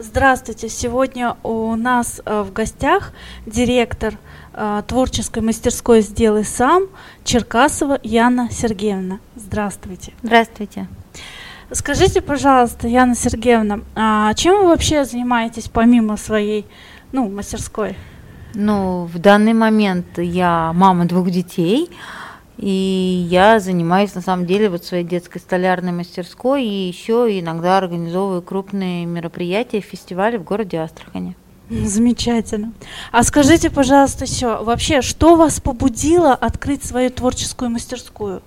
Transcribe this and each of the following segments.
Здравствуйте! Сегодня у нас э, в гостях директор э, творческой мастерской «Сделай сам» Черкасова Яна Сергеевна. Здравствуйте! Здравствуйте! Скажите, пожалуйста, Яна Сергеевна, а чем вы вообще занимаетесь помимо своей ну, мастерской? Ну, в данный момент я мама двух детей – и я занимаюсь на самом деле вот своей детской столярной мастерской и еще иногда организовываю крупные мероприятия, фестивали в городе Астрахани. Замечательно. А скажите, пожалуйста, еще вообще, что вас побудило открыть свою творческую мастерскую?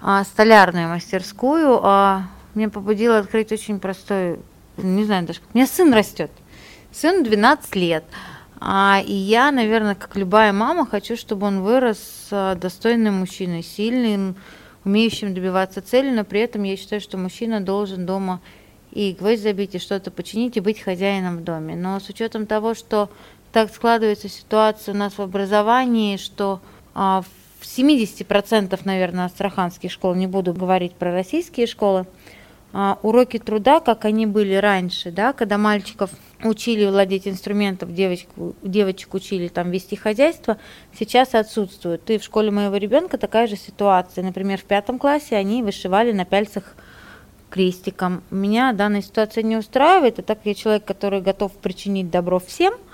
А, столярную мастерскую. А, меня побудило открыть очень простой, не знаю даже, у меня сын растет. Сын 12 лет. А, и я, наверное, как любая мама, хочу, чтобы он вырос а, достойным мужчиной, сильным, умеющим добиваться цели, но при этом я считаю, что мужчина должен дома и гвоздь забить, и что-то починить, и быть хозяином в доме. Но с учетом того, что так складывается ситуация у нас в образовании, что а, в 70%, наверное, астраханских школ, не буду говорить про российские школы, уроки труда, как они были раньше, да, когда мальчиков учили владеть инструментом, девочек, девочек учили там вести хозяйство, сейчас отсутствуют. И в школе моего ребенка такая же ситуация. Например, в пятом классе они вышивали на пяльцах крестиком. Меня данная ситуация не устраивает, и так я человек, который готов причинить добро всем –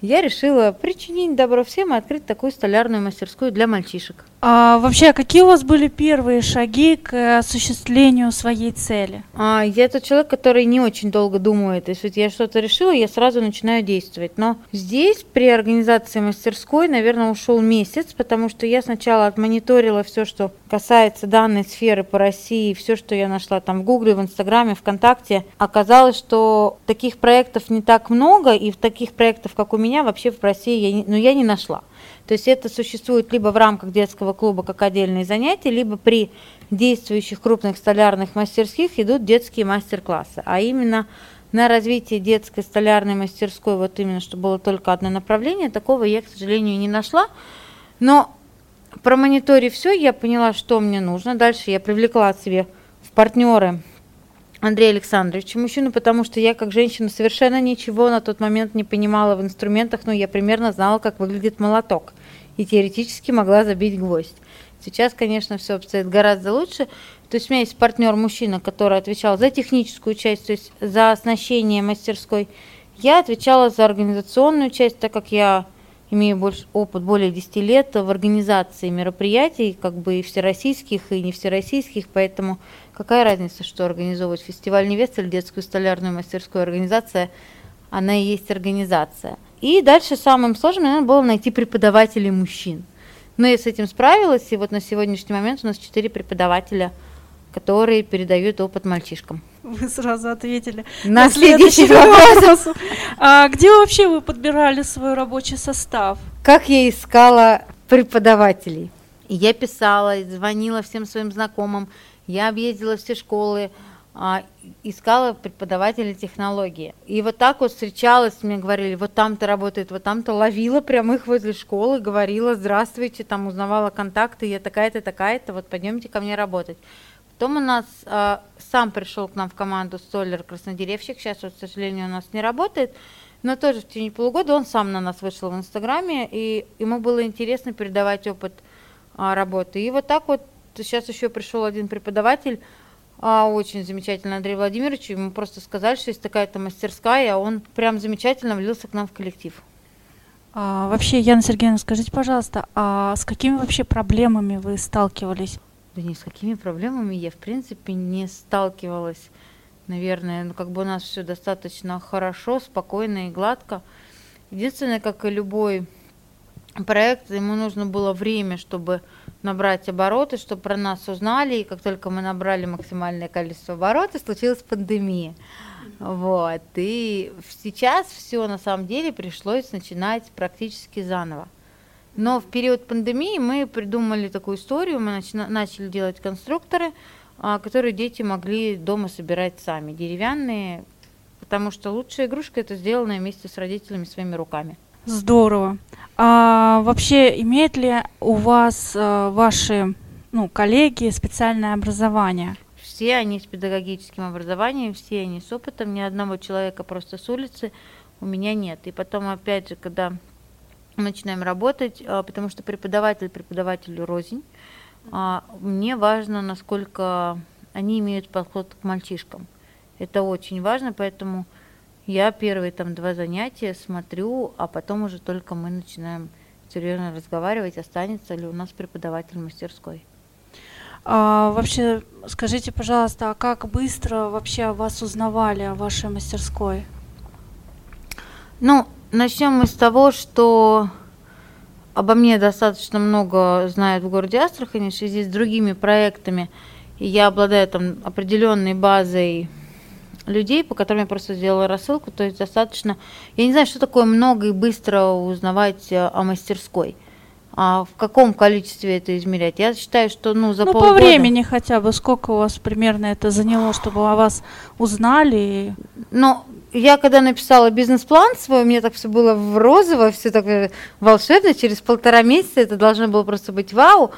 я решила причинить добро всем и открыть такую столярную мастерскую для мальчишек. А вообще, какие у вас были первые шаги к осуществлению своей цели? А, я тот человек, который не очень долго думает. Если я что-то решила, я сразу начинаю действовать. Но здесь при организации мастерской, наверное, ушел месяц, потому что я сначала отмониторила все, что касается данной сферы по России, все, что я нашла там в Гугле, в Инстаграме, ВКонтакте. Оказалось, что таких проектов не так много, и в таких проектов, как у меня, меня вообще в России я не, ну, я не нашла. То есть это существует либо в рамках детского клуба как отдельные занятия, либо при действующих крупных столярных мастерских идут детские мастер-классы. А именно на развитие детской столярной мастерской, вот именно, что было только одно направление, такого я, к сожалению, не нашла. Но промониторив все, я поняла, что мне нужно. Дальше я привлекла себе в партнеры Андрея Александровича, мужчину, потому что я как женщина совершенно ничего на тот момент не понимала в инструментах, но я примерно знала, как выглядит молоток и теоретически могла забить гвоздь. Сейчас, конечно, все обстоит гораздо лучше. То есть у меня есть партнер мужчина, который отвечал за техническую часть, то есть за оснащение мастерской. Я отвечала за организационную часть, так как я имею больше, опыт более 10 лет в организации мероприятий, как бы и всероссийских, и не всероссийских, поэтому какая разница, что организовывать фестиваль невест или детскую столярную мастерскую организация, она и есть организация. И дальше самым сложным, наверное, было найти преподавателей мужчин. Но я с этим справилась, и вот на сегодняшний момент у нас четыре преподавателя, которые передают опыт мальчишкам. Вы сразу ответили на, на следующий вопрос. А где вообще вы подбирали свой рабочий состав? Как я искала преподавателей? Я писала, звонила всем своим знакомым, я объездила все школы, а, искала преподавателей технологии. И вот так вот встречалась, мне говорили, вот там-то работает, вот там-то ловила прямо их возле школы, говорила, здравствуйте, там узнавала контакты, я такая-то, такая-то, вот пойдемте ко мне работать. Потом у нас э, сам пришел к нам в команду столер краснодеревщик, сейчас вот, к сожалению, у нас не работает, но тоже в течение полугода он сам на нас вышел в Инстаграме, и ему было интересно передавать опыт э, работы. И вот так вот сейчас еще пришел один преподаватель, а, очень замечательный Андрей Владимирович, ему просто сказали, что есть такая-то мастерская, а он прям замечательно влился к нам в коллектив. А, вообще, Яна Сергеевна, скажите, пожалуйста, а с какими вообще проблемами вы сталкивались? Да ни с какими проблемами я, в принципе, не сталкивалась. Наверное, ну, как бы у нас все достаточно хорошо, спокойно и гладко. Единственное, как и любой проект, ему нужно было время, чтобы набрать обороты, чтобы про нас узнали. И как только мы набрали максимальное количество оборотов, случилась пандемия. Вот. И сейчас все на самом деле пришлось начинать практически заново. Но в период пандемии мы придумали такую историю, мы начи- начали делать конструкторы, а, которые дети могли дома собирать сами, деревянные, потому что лучшая игрушка это сделанная вместе с родителями своими руками. Здорово. А вообще имеют ли у вас а, ваши ну, коллеги специальное образование? все они с педагогическим образованием, все они с опытом, ни одного человека просто с улицы у меня нет. И потом, опять же, когда начинаем работать, а, потому что преподаватель преподавателю рознь, а, мне важно, насколько они имеют подход к мальчишкам. Это очень важно, поэтому я первые там два занятия смотрю, а потом уже только мы начинаем серьезно разговаривать, останется ли у нас преподаватель мастерской. А, вообще, скажите, пожалуйста, а как быстро вообще вас узнавали, о вашей мастерской? Ну, начнем мы с того, что обо мне достаточно много знают в городе Астрахани в связи с другими проектами. И я обладаю там определенной базой людей, по которым я просто сделала рассылку. То есть достаточно... Я не знаю, что такое много и быстро узнавать э, о мастерской. А в каком количестве это измерять? Я считаю, что ну за ну, полгода... по времени хотя бы, сколько у вас примерно это заняло, чтобы о вас узнали? Ну, я когда написала бизнес-план свой, у меня так все было в розово, все так волшебно, через полтора месяца это должно было просто быть вау.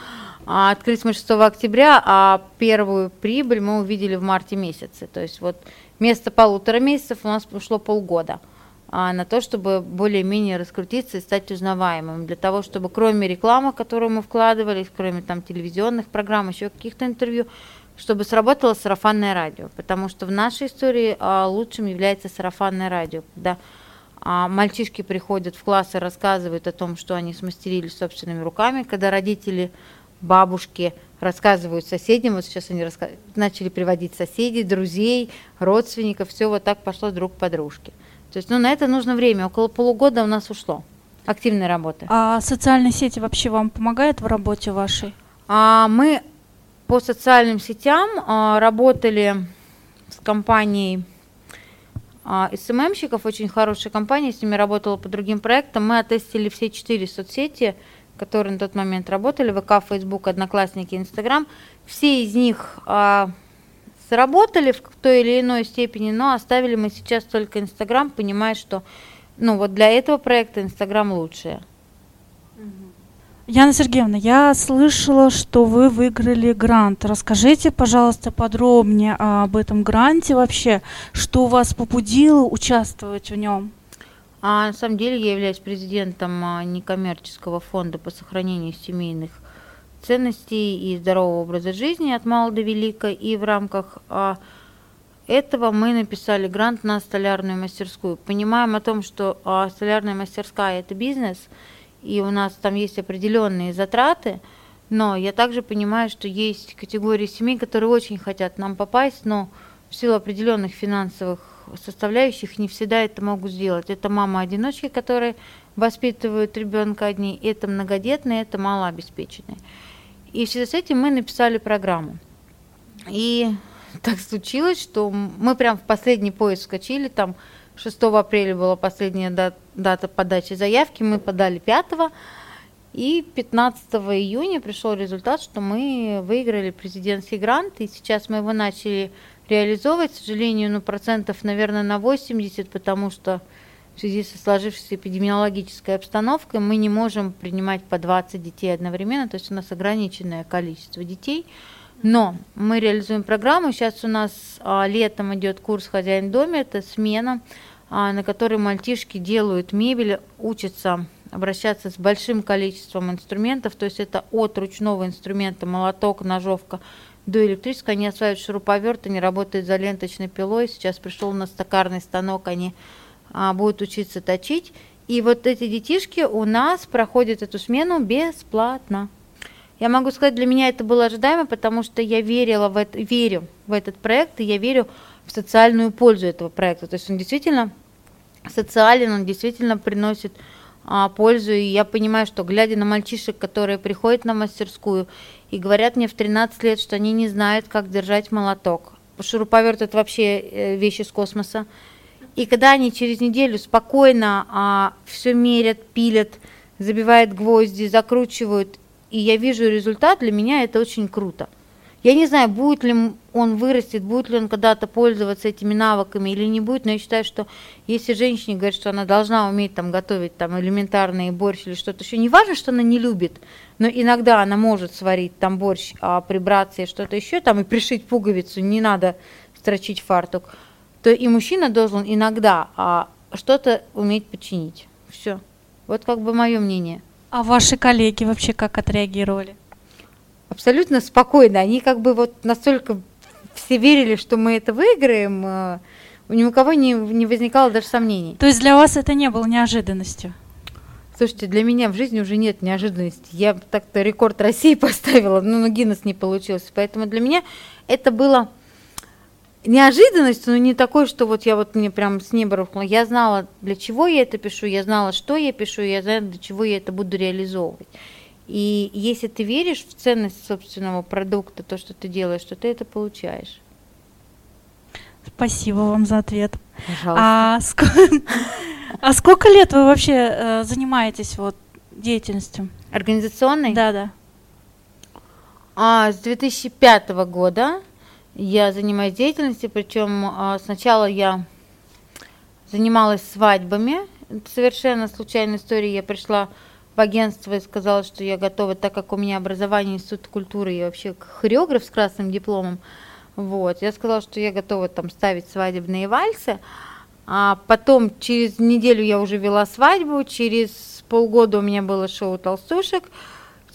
А открылись мы 6 октября, а первую прибыль мы увидели в марте месяце. То есть вот вместо полутора месяцев у нас ушло полгода а, на то, чтобы более-менее раскрутиться и стать узнаваемым. Для того, чтобы кроме рекламы, которую мы вкладывали, кроме там телевизионных программ, еще каких-то интервью, чтобы сработало сарафанное радио. Потому что в нашей истории а, лучшим является сарафанное радио, когда а, мальчишки приходят в класс и рассказывают о том, что они смастерили собственными руками, когда родители, бабушки рассказывают соседям, вот сейчас они раска... начали приводить соседей, друзей, родственников, все вот так пошло друг по дружке. То есть, ну, на это нужно время. Около полугода у нас ушло активной работы. А социальные сети вообще вам помогают в работе вашей? А, мы по социальным сетям а, работали с компанией а, СММщиков, очень хорошая компания, с ними работала по другим проектам. Мы оттестили все четыре соцсети, которые на тот момент работали, ВК, Фейсбук, Одноклассники, Инстаграм. Все из них а, сработали в той или иной степени, но оставили мы сейчас только Инстаграм, понимая, что ну вот для этого проекта Инстаграм лучшее. Яна Сергеевна, я слышала, что вы выиграли грант. Расскажите, пожалуйста, подробнее об этом гранте вообще, что вас побудило участвовать в нем? А на самом деле я являюсь президентом а, некоммерческого фонда по сохранению семейных ценностей и здорового образа жизни от мала до велика. И в рамках а, этого мы написали грант на столярную мастерскую. Понимаем о том, что а, столярная мастерская – это бизнес, и у нас там есть определенные затраты, но я также понимаю, что есть категории семей, которые очень хотят нам попасть, но в силу определенных финансовых составляющих не всегда это могут сделать. Это мама-одиночки, которые воспитывают ребенка одни, это многодетные, это малообеспеченные. И в связи с этим мы написали программу. И так случилось, что мы прям в последний поезд скачили, там 6 апреля была последняя дата, подачи заявки, мы подали 5 и 15 июня пришел результат, что мы выиграли президентский грант, и сейчас мы его начали реализовывать, к сожалению, ну, процентов, наверное, на 80, потому что в связи со сложившейся эпидемиологической обстановкой мы не можем принимать по 20 детей одновременно, то есть у нас ограниченное количество детей. Но мы реализуем программу. Сейчас у нас а, летом идет курс «Хозяин в доме», это смена, а, на которой мальчишки делают мебель, учатся обращаться с большим количеством инструментов, то есть это от ручного инструмента, молоток, ножовка, до электрического, они осваивают шуруповерт, они работают за ленточной пилой, сейчас пришел у нас токарный станок, они а, будут учиться точить. И вот эти детишки у нас проходят эту смену бесплатно. Я могу сказать, для меня это было ожидаемо, потому что я верила в это, верю в этот проект, и я верю в социальную пользу этого проекта. То есть он действительно социален, он действительно приносит а, пользу, и я понимаю, что глядя на мальчишек, которые приходят на мастерскую и говорят мне в 13 лет, что они не знают, как держать молоток. Шуруповерт – это вообще э, вещь из космоса. И когда они через неделю спокойно а, все мерят, пилят, забивают гвозди, закручивают, и я вижу результат, для меня это очень круто. Я не знаю, будет ли он вырастет, будет ли он когда-то пользоваться этими навыками или не будет, но я считаю, что если женщине говорят, что она должна уметь там готовить там элементарный борщ или что-то еще, не важно, что она не любит, но иногда она может сварить там борщ, а прибраться и что-то еще там и пришить пуговицу, не надо строчить фартук, то и мужчина должен иногда а, что-то уметь починить. Все. Вот как бы мое мнение. А ваши коллеги вообще как отреагировали? абсолютно спокойно. Они как бы вот настолько все верили, что мы это выиграем, э, у ни у кого не, не возникало даже сомнений. То есть для вас это не было неожиданностью? Слушайте, для меня в жизни уже нет неожиданности. Я так-то рекорд России поставила, но ну, Гиннес не получился. Поэтому для меня это было неожиданностью, но не такой, что вот я вот мне прям с неба рухнула. Я знала, для чего я это пишу, я знала, что я пишу, я знала, для чего я это буду реализовывать. И если ты веришь в ценность собственного продукта, то, что ты делаешь, то ты это получаешь. Спасибо вам за ответ. Пожалуйста. А, ск- а сколько лет вы вообще э, занимаетесь вот деятельностью? Организационной? Да, да. А, с 2005 года я занимаюсь деятельностью, причем а, сначала я занималась свадьбами. Совершенно случайная история. Я пришла в агентство и сказала, что я готова, так как у меня образование институт культуры и вообще хореограф с красным дипломом, вот, я сказала, что я готова там ставить свадебные вальсы, а потом через неделю я уже вела свадьбу, через полгода у меня было шоу толстушек,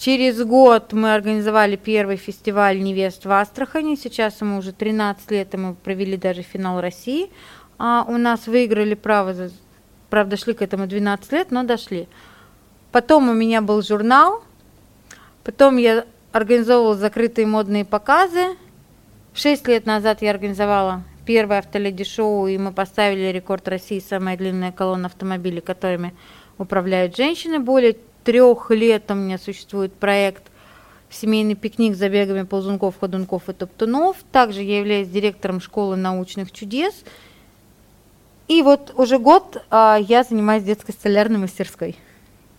через год мы организовали первый фестиваль невест в Астрахани, сейчас ему уже 13 лет, и мы провели даже финал России, а у нас выиграли право, правда, шли к этому 12 лет, но дошли. Потом у меня был журнал, потом я организовывала закрытые модные показы. Шесть лет назад я организовала первое автоледи-шоу, и мы поставили рекорд России «Самая длинная колонна автомобилей, которыми управляют женщины». Более трех лет у меня существует проект «Семейный пикник с забегами ползунков, ходунков и топтунов». Также я являюсь директором школы научных чудес. И вот уже год а, я занимаюсь детской столярной мастерской.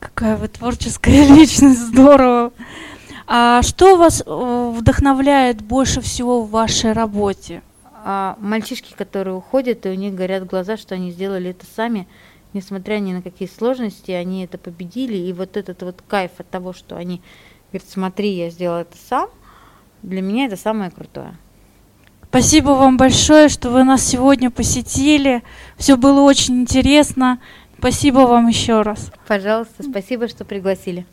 Какая вы творческая личность, здорово. А что вас э, вдохновляет больше всего в вашей работе? А мальчишки, которые уходят, и у них горят глаза, что они сделали это сами, несмотря ни на какие сложности, они это победили. И вот этот вот кайф от того, что они говорят, смотри, я сделал это сам, для меня это самое крутое. Спасибо вам большое, что вы нас сегодня посетили. Все было очень интересно. Спасибо вам еще раз. Пожалуйста, спасибо, что пригласили.